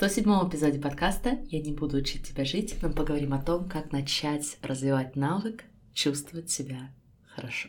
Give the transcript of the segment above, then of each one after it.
107 эпизоде подкаста «Я не буду учить тебя жить», мы поговорим о том, как начать развивать навык чувствовать себя хорошо.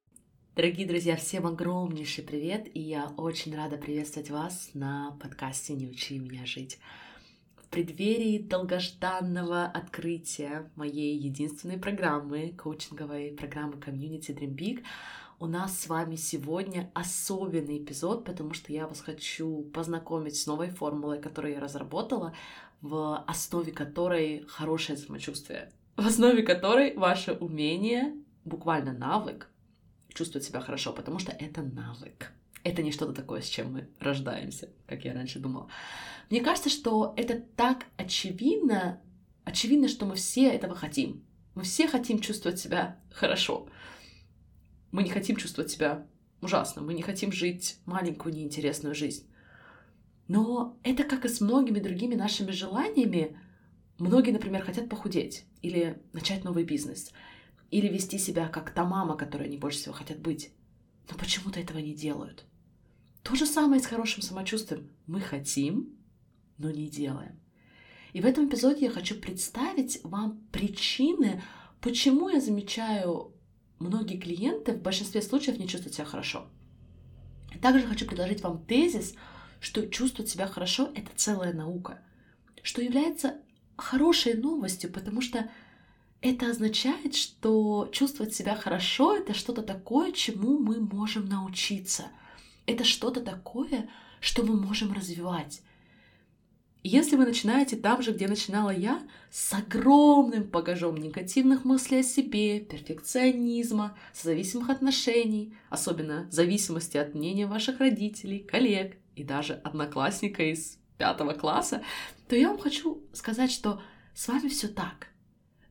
Дорогие друзья, всем огромнейший привет, и я очень рада приветствовать вас на подкасте «Не учи меня жить». В преддверии долгожданного открытия моей единственной программы, коучинговой программы Community Dream Big, у нас с вами сегодня особенный эпизод, потому что я вас хочу познакомить с новой формулой, которую я разработала, в основе которой хорошее самочувствие, в основе которой ваше умение, буквально навык, чувствовать себя хорошо, потому что это навык. Это не что-то такое, с чем мы рождаемся, как я раньше думала. Мне кажется, что это так очевидно, очевидно, что мы все этого хотим. Мы все хотим чувствовать себя хорошо. Мы не хотим чувствовать себя ужасно, мы не хотим жить маленькую неинтересную жизнь. Но это как и с многими другими нашими желаниями. Многие, например, хотят похудеть или начать новый бизнес — или вести себя как та мама, которой они больше всего хотят быть. Но почему-то этого не делают. То же самое с хорошим самочувствием. Мы хотим, но не делаем. И в этом эпизоде я хочу представить вам причины, почему я замечаю многие клиенты в большинстве случаев не чувствуют себя хорошо. Также хочу предложить вам тезис, что чувствовать себя хорошо — это целая наука, что является хорошей новостью, потому что это означает, что чувствовать себя хорошо — это что-то такое, чему мы можем научиться. Это что-то такое, что мы можем развивать. если вы начинаете там же, где начинала я, с огромным багажом негативных мыслей о себе, перфекционизма, зависимых отношений, особенно зависимости от мнения ваших родителей, коллег и даже одноклассника из пятого класса, то я вам хочу сказать, что с вами все так.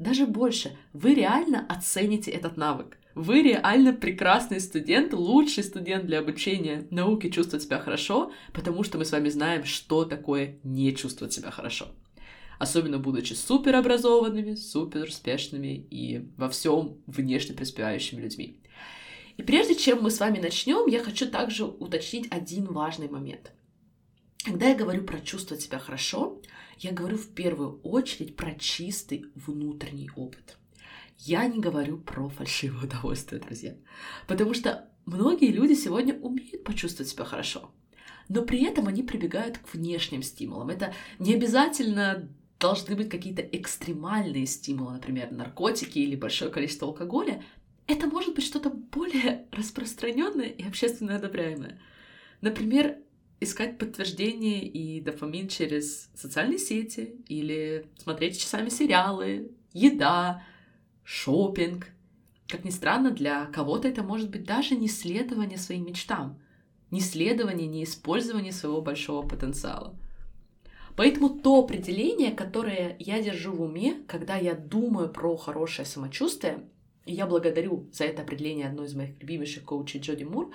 Даже больше, вы реально оцените этот навык. Вы реально прекрасный студент, лучший студент для обучения науке чувствовать себя хорошо, потому что мы с вами знаем, что такое не чувствовать себя хорошо. Особенно будучи суперобразованными, супер успешными и во всем внешне преуспевающими людьми. И прежде чем мы с вами начнем, я хочу также уточнить один важный момент. Когда я говорю про чувствовать себя хорошо, я говорю в первую очередь про чистый внутренний опыт. Я не говорю про фальшивое удовольствие, друзья. Потому что многие люди сегодня умеют почувствовать себя хорошо. Но при этом они прибегают к внешним стимулам. Это не обязательно должны быть какие-то экстремальные стимулы, например, наркотики или большое количество алкоголя. Это может быть что-то более распространенное и общественно одобряемое. Например, искать подтверждение и дофамин через социальные сети или смотреть часами сериалы, еда, шопинг. Как ни странно, для кого-то это может быть даже не следование своим мечтам, не следование, не использование своего большого потенциала. Поэтому то определение, которое я держу в уме, когда я думаю про хорошее самочувствие, и я благодарю за это определение одной из моих любимейших коучей Джоди Мур,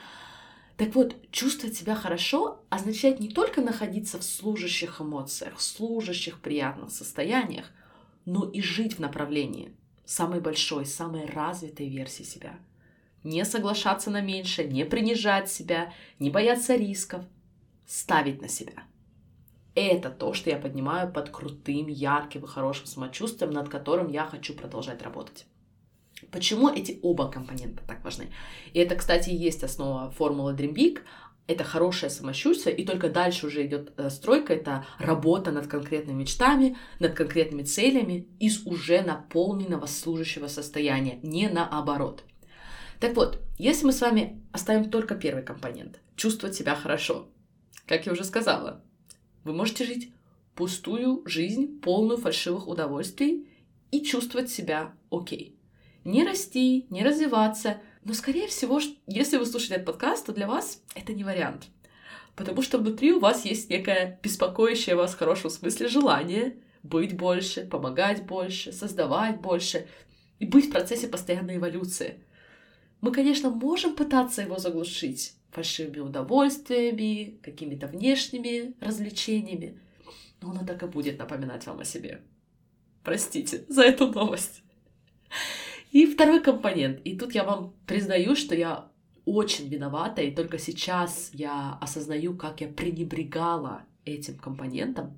так вот, чувствовать себя хорошо означает не только находиться в служащих эмоциях, в служащих приятных состояниях, но и жить в направлении самой большой, самой развитой версии себя. Не соглашаться на меньшее, не принижать себя, не бояться рисков, ставить на себя. Это то, что я поднимаю под крутым, ярким и хорошим самочувствием, над которым я хочу продолжать работать. Почему эти оба компонента так важны? И это, кстати, и есть основа формулы Dream Big. Это хорошее самочувствие, и только дальше уже идет э, стройка, это работа над конкретными мечтами, над конкретными целями из уже наполненного служащего состояния, не наоборот. Так вот, если мы с вами оставим только первый компонент, чувствовать себя хорошо, как я уже сказала, вы можете жить пустую жизнь, полную фальшивых удовольствий и чувствовать себя окей не расти, не развиваться. Но, скорее всего, если вы слушаете этот подкаст, то для вас это не вариант. Потому что внутри у вас есть некое беспокоящее вас в хорошем смысле желание быть больше, помогать больше, создавать больше. и быть в процессе постоянной эволюции. Мы, конечно, можем пытаться его заглушить фальшивыми удовольствиями, какими-то внешними развлечениями, но оно так и будет напоминать вам о себе. Простите за эту новость. И второй компонент. И тут я вам признаю, что я очень виновата, и только сейчас я осознаю, как я пренебрегала этим компонентом.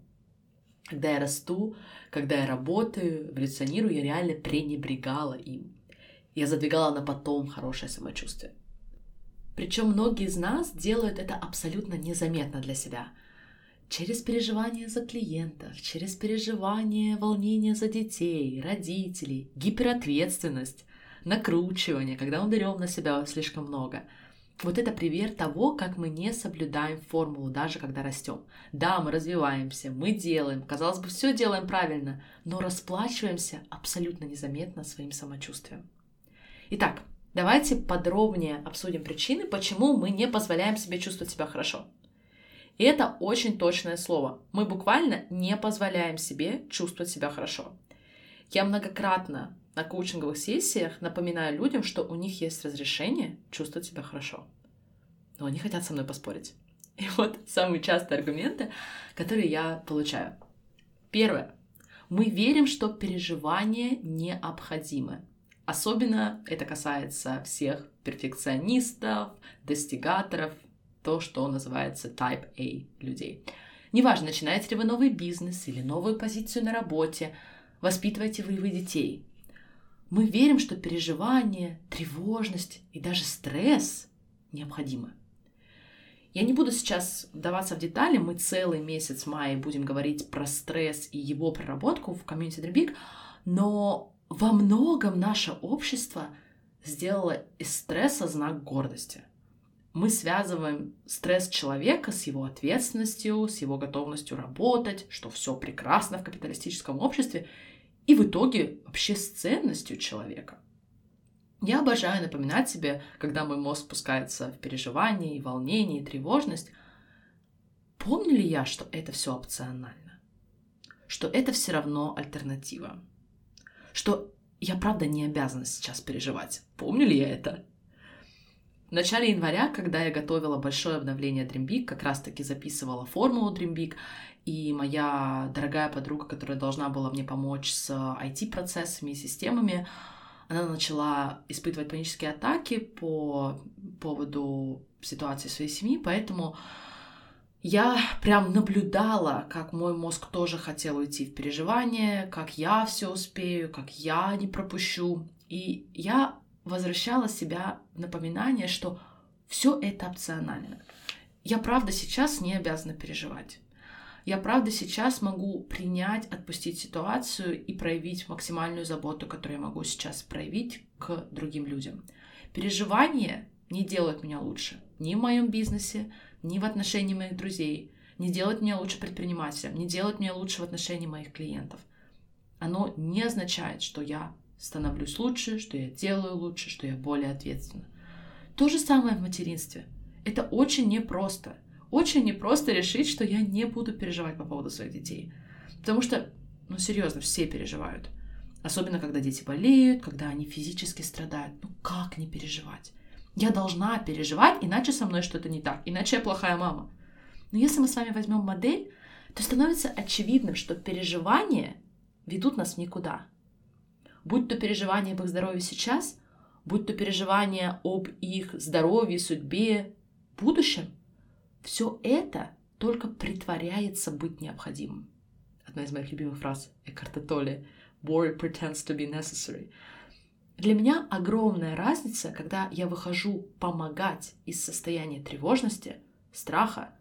Когда я расту, когда я работаю, эволюционирую, я реально пренебрегала им. Я задвигала на потом хорошее самочувствие. Причем многие из нас делают это абсолютно незаметно для себя. Через переживания за клиентов, через переживание, волнение за детей, родителей, гиперответственность, накручивание, когда мы берем на себя слишком много – вот это пример того, как мы не соблюдаем формулу, даже когда растем. Да, мы развиваемся, мы делаем, казалось бы, все делаем правильно, но расплачиваемся абсолютно незаметно своим самочувствием. Итак, давайте подробнее обсудим причины, почему мы не позволяем себе чувствовать себя хорошо. И это очень точное слово. Мы буквально не позволяем себе чувствовать себя хорошо. Я многократно на коучинговых сессиях напоминаю людям, что у них есть разрешение чувствовать себя хорошо. Но они хотят со мной поспорить. И вот самые частые аргументы, которые я получаю. Первое. Мы верим, что переживания необходимы. Особенно это касается всех перфекционистов, достигаторов, то, что называется Type A людей. Неважно, начинаете ли вы новый бизнес или новую позицию на работе, воспитываете вы вы детей. Мы верим, что переживание, тревожность и даже стресс необходимы. Я не буду сейчас вдаваться в детали, мы целый месяц мая будем говорить про стресс и его проработку в комьюнити Dream но во многом наше общество сделало из стресса знак гордости. Мы связываем стресс человека с его ответственностью, с его готовностью работать, что все прекрасно в капиталистическом обществе, и в итоге вообще с ценностью человека. Я обожаю напоминать себе, когда мой мозг спускается в переживание, и волнение, тревожность, помню ли я, что это все опционально, что это все равно альтернатива, что я правда не обязана сейчас переживать. Помню ли я это? В начале января, когда я готовила большое обновление Dream как раз-таки записывала формулу Dream и моя дорогая подруга, которая должна была мне помочь с IT-процессами и системами, она начала испытывать панические атаки по поводу ситуации своей семьи, поэтому я прям наблюдала, как мой мозг тоже хотел уйти в переживание, как я все успею, как я не пропущу. И я возвращала себя в напоминание, что все это опционально. Я правда сейчас не обязана переживать. Я правда сейчас могу принять, отпустить ситуацию и проявить максимальную заботу, которую я могу сейчас проявить к другим людям. Переживания не делают меня лучше ни в моем бизнесе, ни в отношении моих друзей, не делают меня лучше предпринимателем, не делают меня лучше в отношении моих клиентов. Оно не означает, что я становлюсь лучше, что я делаю лучше, что я более ответственна. То же самое в материнстве. Это очень непросто очень непросто решить, что я не буду переживать по поводу своих детей. Потому что, ну серьезно, все переживают. Особенно, когда дети болеют, когда они физически страдают. Ну как не переживать? Я должна переживать, иначе со мной что-то не так, иначе я плохая мама. Но если мы с вами возьмем модель, то становится очевидным, что переживания ведут нас никуда. Будь то переживания об их здоровье сейчас, будь то переживания об их здоровье, судьбе, будущем, все это только притворяется быть необходимым. Одна из моих любимых фраз Эккарта Толли «War pretends to be necessary». Для меня огромная разница, когда я выхожу помогать из состояния тревожности, страха,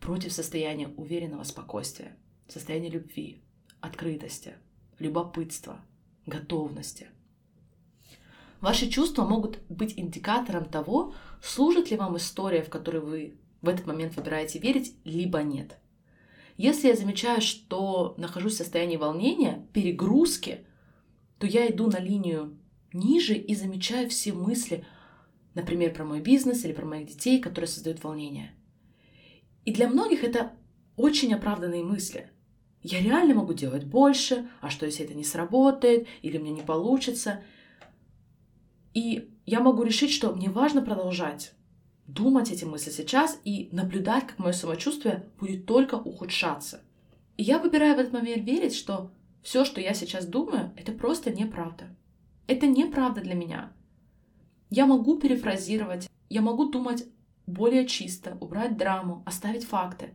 против состояния уверенного спокойствия, состояния любви, открытости, любопытства, готовности. Ваши чувства могут быть индикатором того, служит ли вам история, в которой вы в этот момент выбираете верить, либо нет. Если я замечаю, что нахожусь в состоянии волнения, перегрузки, то я иду на линию ниже и замечаю все мысли, например, про мой бизнес или про моих детей, которые создают волнение. И для многих это очень оправданные мысли. Я реально могу делать больше, а что если это не сработает, или мне не получится. И я могу решить, что мне важно продолжать думать эти мысли сейчас и наблюдать, как мое самочувствие будет только ухудшаться. И я выбираю в этот момент верить, что все, что я сейчас думаю, это просто неправда. Это неправда для меня. Я могу перефразировать, я могу думать более чисто, убрать драму, оставить факты.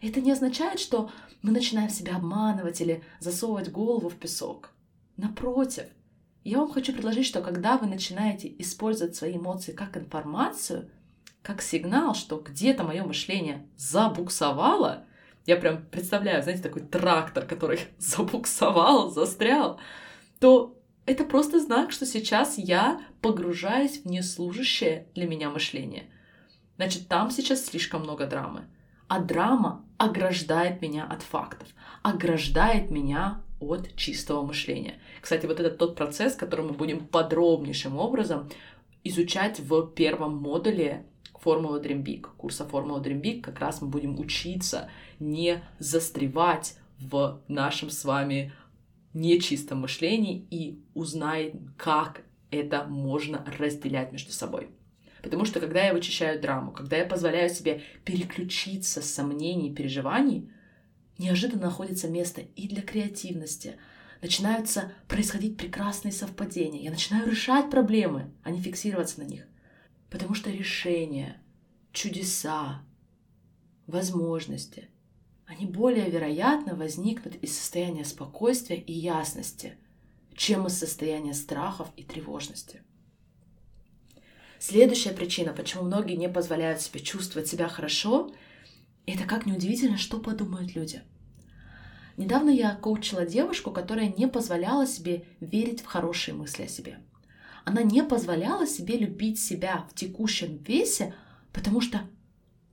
Это не означает, что мы начинаем себя обманывать или засовывать голову в песок. Напротив, я вам хочу предложить, что когда вы начинаете использовать свои эмоции как информацию, как сигнал, что где-то мое мышление забуксовало, я прям представляю, знаете, такой трактор, который забуксовал, застрял, то это просто знак, что сейчас я погружаюсь в неслужащее для меня мышление. Значит, там сейчас слишком много драмы. А драма ограждает меня от фактов, ограждает меня от чистого мышления. Кстати, вот это тот процесс, который мы будем подробнейшим образом изучать в первом модуле Формула Dream Big, курса Формула Dream Big, как раз мы будем учиться не застревать в нашем с вами нечистом мышлении и узнаем, как это можно разделять между собой. Потому что когда я вычищаю драму, когда я позволяю себе переключиться с сомнений и переживаний, неожиданно находится место и для креативности. Начинаются происходить прекрасные совпадения. Я начинаю решать проблемы, а не фиксироваться на них. Потому что решения, чудеса, возможности, они более вероятно возникнут из состояния спокойствия и ясности, чем из состояния страхов и тревожности. Следующая причина, почему многие не позволяют себе чувствовать себя хорошо, это как неудивительно, что подумают люди. Недавно я коучила девушку, которая не позволяла себе верить в хорошие мысли о себе – она не позволяла себе любить себя в текущем весе, потому что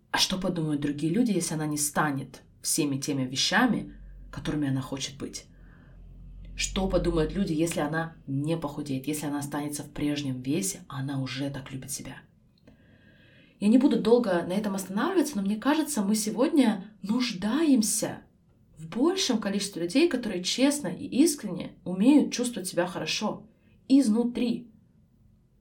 а что подумают другие люди, если она не станет всеми теми вещами, которыми она хочет быть? Что подумают люди, если она не похудеет, если она останется в прежнем весе, а она уже так любит себя? Я не буду долго на этом останавливаться, но мне кажется, мы сегодня нуждаемся в большем количестве людей, которые честно и искренне умеют чувствовать себя хорошо изнутри,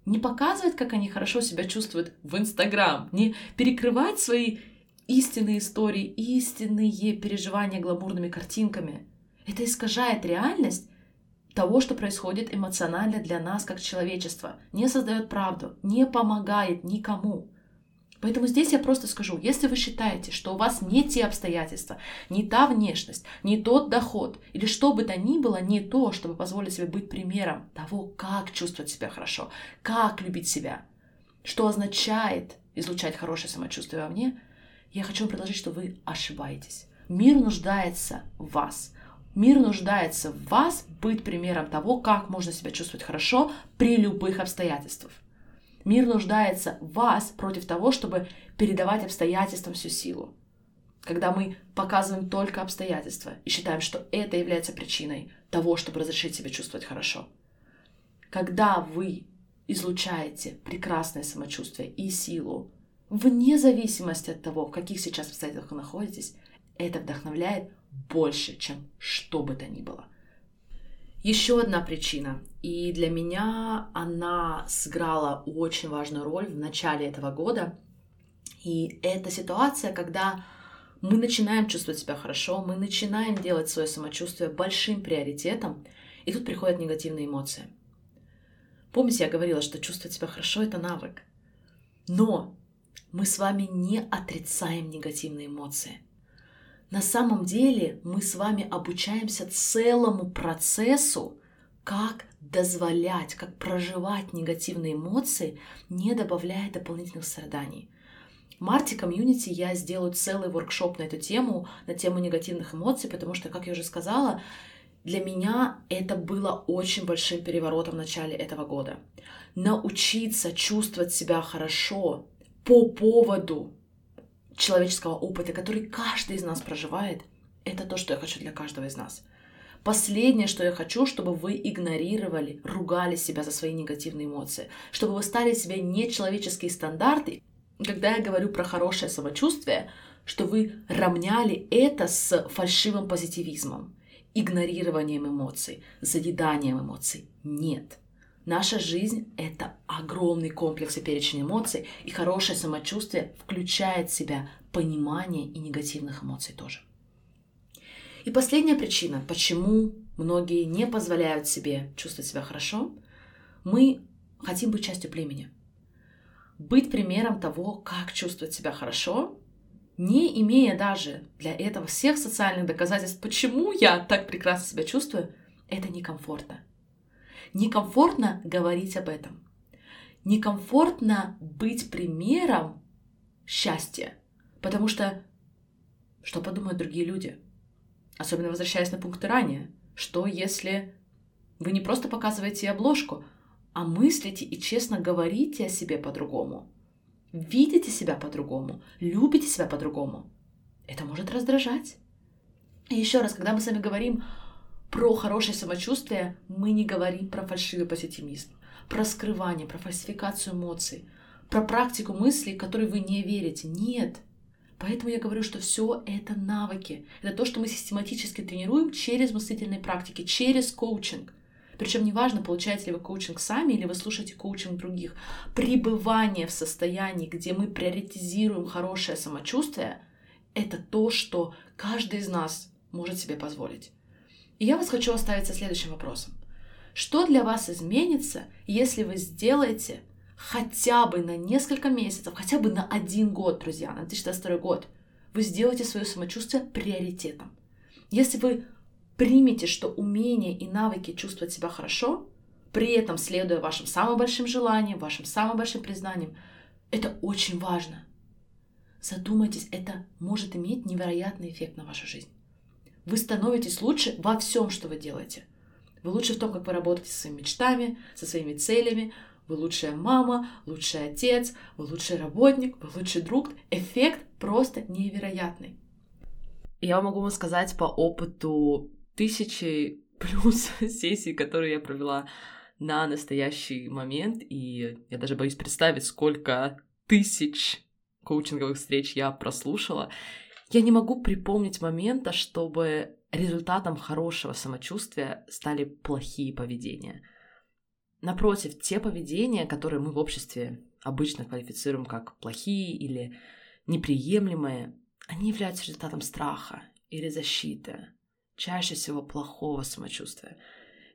не показывать, как они хорошо себя чувствуют в Инстаграм, не перекрывать свои истинные истории, истинные переживания гламурными картинками. Это искажает реальность того, что происходит эмоционально для нас как человечества, не создает правду, не помогает никому. Поэтому здесь я просто скажу, если вы считаете, что у вас не те обстоятельства, не та внешность, не тот доход, или что бы то ни было не то, чтобы позволить себе быть примером того, как чувствовать себя хорошо, как любить себя, что означает излучать хорошее самочувствие во мне, я хочу вам предложить, что вы ошибаетесь. Мир нуждается в вас. Мир нуждается в вас быть примером того, как можно себя чувствовать хорошо при любых обстоятельствах. Мир нуждается в вас против того, чтобы передавать обстоятельствам всю силу. Когда мы показываем только обстоятельства и считаем, что это является причиной того, чтобы разрешить себе чувствовать хорошо. Когда вы излучаете прекрасное самочувствие и силу, вне зависимости от того, в каких сейчас обстоятельствах вы находитесь, это вдохновляет больше, чем что бы то ни было. Еще одна причина, и для меня она сыграла очень важную роль в начале этого года. И это ситуация, когда мы начинаем чувствовать себя хорошо, мы начинаем делать свое самочувствие большим приоритетом, и тут приходят негативные эмоции. Помните, я говорила, что чувствовать себя хорошо — это навык. Но мы с вами не отрицаем негативные эмоции. На самом деле мы с вами обучаемся целому процессу, как дозволять, как проживать негативные эмоции, не добавляя дополнительных страданий. В марте комьюнити я сделаю целый воркшоп на эту тему, на тему негативных эмоций, потому что, как я уже сказала, для меня это было очень большим переворотом в начале этого года. Научиться чувствовать себя хорошо по поводу человеческого опыта, который каждый из нас проживает, это то, что я хочу для каждого из нас. Последнее, что я хочу, чтобы вы игнорировали, ругали себя за свои негативные эмоции, чтобы вы стали себе нечеловеческие стандарты. Когда я говорю про хорошее самочувствие, что вы равняли это с фальшивым позитивизмом, игнорированием эмоций, заеданием эмоций. Нет. Наша жизнь — это огромный комплекс и перечень эмоций, и хорошее самочувствие включает в себя понимание и негативных эмоций тоже. И последняя причина, почему многие не позволяют себе чувствовать себя хорошо, мы хотим быть частью племени. Быть примером того, как чувствовать себя хорошо, не имея даже для этого всех социальных доказательств, почему я так прекрасно себя чувствую, это некомфортно. Некомфортно говорить об этом. Некомфортно быть примером счастья, потому что что подумают другие люди? Особенно возвращаясь на пункты ранее. Что если вы не просто показываете обложку, а мыслите и честно говорите о себе по-другому? Видите себя по-другому, любите себя по-другому. Это может раздражать. И еще раз, когда мы с вами говорим про хорошее самочувствие, мы не говорим про фальшивый позитивизм, про скрывание, про фальсификацию эмоций, про практику мыслей, которые вы не верите. Нет, Поэтому я говорю, что все это навыки. Это то, что мы систематически тренируем через мыслительные практики, через коучинг. Причем неважно, получаете ли вы коучинг сами или вы слушаете коучинг других. Пребывание в состоянии, где мы приоритизируем хорошее самочувствие, это то, что каждый из нас может себе позволить. И я вас хочу оставить со следующим вопросом. Что для вас изменится, если вы сделаете хотя бы на несколько месяцев, хотя бы на один год, друзья, на 2022 год, вы сделаете свое самочувствие приоритетом. Если вы примете, что умение и навыки чувствовать себя хорошо, при этом следуя вашим самым большим желаниям, вашим самым большим признаниям, это очень важно. Задумайтесь, это может иметь невероятный эффект на вашу жизнь. Вы становитесь лучше во всем, что вы делаете. Вы лучше в том, как вы работаете со своими мечтами, со своими целями, вы лучшая мама, лучший отец, вы лучший работник, вы лучший друг. Эффект просто невероятный. Я могу сказать по опыту тысячи плюс сессий, которые я провела на настоящий момент, и я даже боюсь представить, сколько тысяч коучинговых встреч я прослушала. Я не могу припомнить момента, чтобы результатом хорошего самочувствия стали плохие поведения – Напротив, те поведения, которые мы в обществе обычно квалифицируем как плохие или неприемлемые, они являются результатом страха или защиты, чаще всего плохого самочувствия.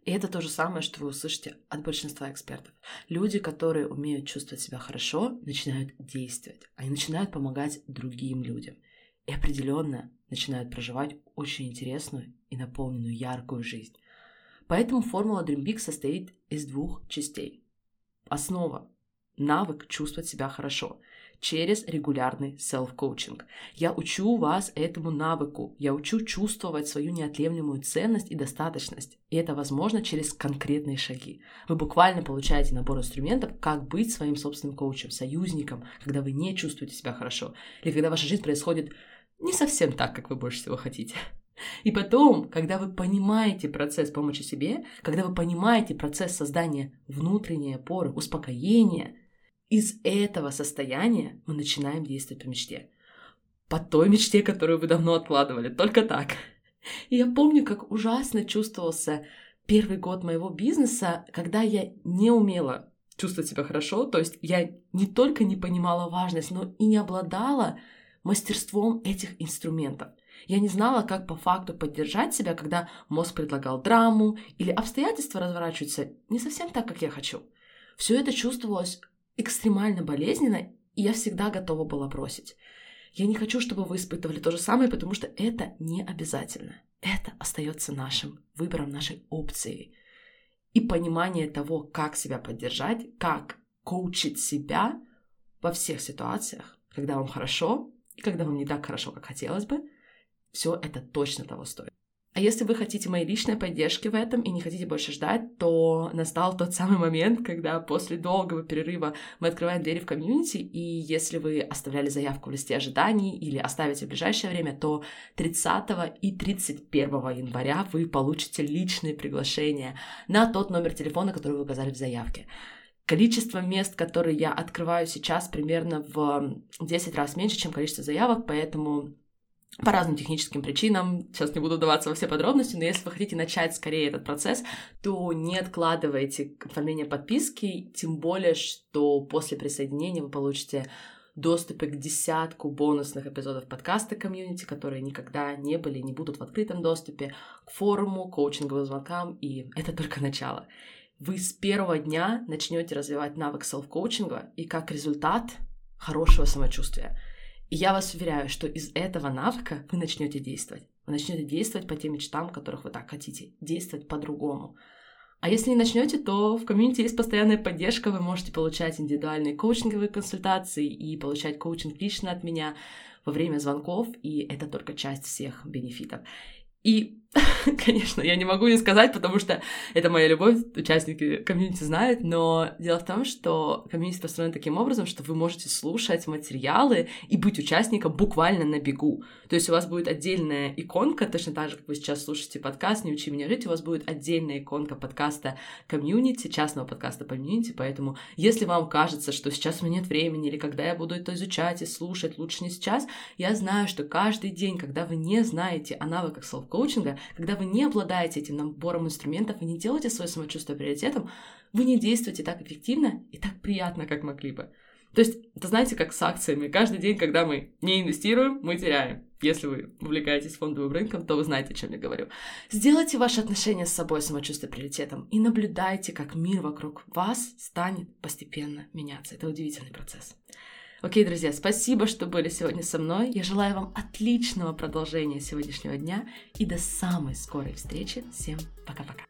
И это то же самое, что вы услышите от большинства экспертов. Люди, которые умеют чувствовать себя хорошо, начинают действовать. Они начинают помогать другим людям. И определенно начинают проживать очень интересную и наполненную яркую жизнь. Поэтому формула Dream Big состоит из двух частей. Основа – навык чувствовать себя хорошо через регулярный селф-коучинг. Я учу вас этому навыку, я учу чувствовать свою неотъемлемую ценность и достаточность. И это возможно через конкретные шаги. Вы буквально получаете набор инструментов, как быть своим собственным коучем, союзником, когда вы не чувствуете себя хорошо, или когда ваша жизнь происходит не совсем так, как вы больше всего хотите. И потом, когда вы понимаете процесс помощи себе, когда вы понимаете процесс создания внутренней опоры, успокоения, из этого состояния мы начинаем действовать по мечте. По той мечте, которую вы давно откладывали. Только так. И я помню, как ужасно чувствовался первый год моего бизнеса, когда я не умела чувствовать себя хорошо, то есть я не только не понимала важность, но и не обладала мастерством этих инструментов. Я не знала, как по факту поддержать себя, когда мозг предлагал драму или обстоятельства разворачиваются не совсем так, как я хочу. Все это чувствовалось экстремально болезненно, и я всегда готова была бросить. Я не хочу, чтобы вы испытывали то же самое, потому что это не обязательно. Это остается нашим выбором, нашей опцией. И понимание того, как себя поддержать, как коучить себя во всех ситуациях, когда вам хорошо и когда вам не так хорошо, как хотелось бы – все это точно того стоит. А если вы хотите моей личной поддержки в этом и не хотите больше ждать, то настал тот самый момент, когда после долгого перерыва мы открываем двери в комьюнити, и если вы оставляли заявку в листе ожиданий или оставите в ближайшее время, то 30 и 31 января вы получите личные приглашения на тот номер телефона, который вы указали в заявке. Количество мест, которые я открываю сейчас, примерно в 10 раз меньше, чем количество заявок, поэтому по разным техническим причинам, сейчас не буду вдаваться во все подробности, но если вы хотите начать скорее этот процесс, то не откладывайте оформление подписки, тем более, что после присоединения вы получите доступы к десятку бонусных эпизодов подкаста комьюнити, которые никогда не были, не будут в открытом доступе, к форуму, коучинговым звонкам, и это только начало. Вы с первого дня начнете развивать навык селф-коучинга, и как результат хорошего самочувствия. И я вас уверяю, что из этого навыка вы начнете действовать. Вы начнете действовать по тем мечтам, которых вы так хотите, действовать по-другому. А если не начнете, то в комьюнити есть постоянная поддержка, вы можете получать индивидуальные коучинговые консультации и получать коучинг лично от меня во время звонков, и это только часть всех бенефитов. И, конечно, я не могу не сказать, потому что это моя любовь, участники комьюнити знают, но дело в том, что комьюнити построен таким образом, что вы можете слушать материалы и быть участником буквально на бегу. То есть у вас будет отдельная иконка, точно так же, как вы сейчас слушаете подкаст «Не учи меня жить», у вас будет отдельная иконка подкаста комьюнити, частного подкаста комьюнити, поэтому если вам кажется, что сейчас у меня нет времени, или когда я буду это изучать и слушать, лучше не сейчас, я знаю, что каждый день, когда вы не знаете о навыках self коучинга, когда вы не обладаете этим набором инструментов, вы не делаете свое самочувствие приоритетом, вы не действуете так эффективно и так приятно, как могли бы. То есть, это знаете, как с акциями. Каждый день, когда мы не инвестируем, мы теряем. Если вы увлекаетесь фондовым рынком, то вы знаете, о чем я говорю. Сделайте ваши отношения с собой самочувствие приоритетом и наблюдайте, как мир вокруг вас станет постепенно меняться. Это удивительный процесс. Окей, друзья, спасибо, что были сегодня со мной. Я желаю вам отличного продолжения сегодняшнего дня и до самой скорой встречи. Всем пока-пока.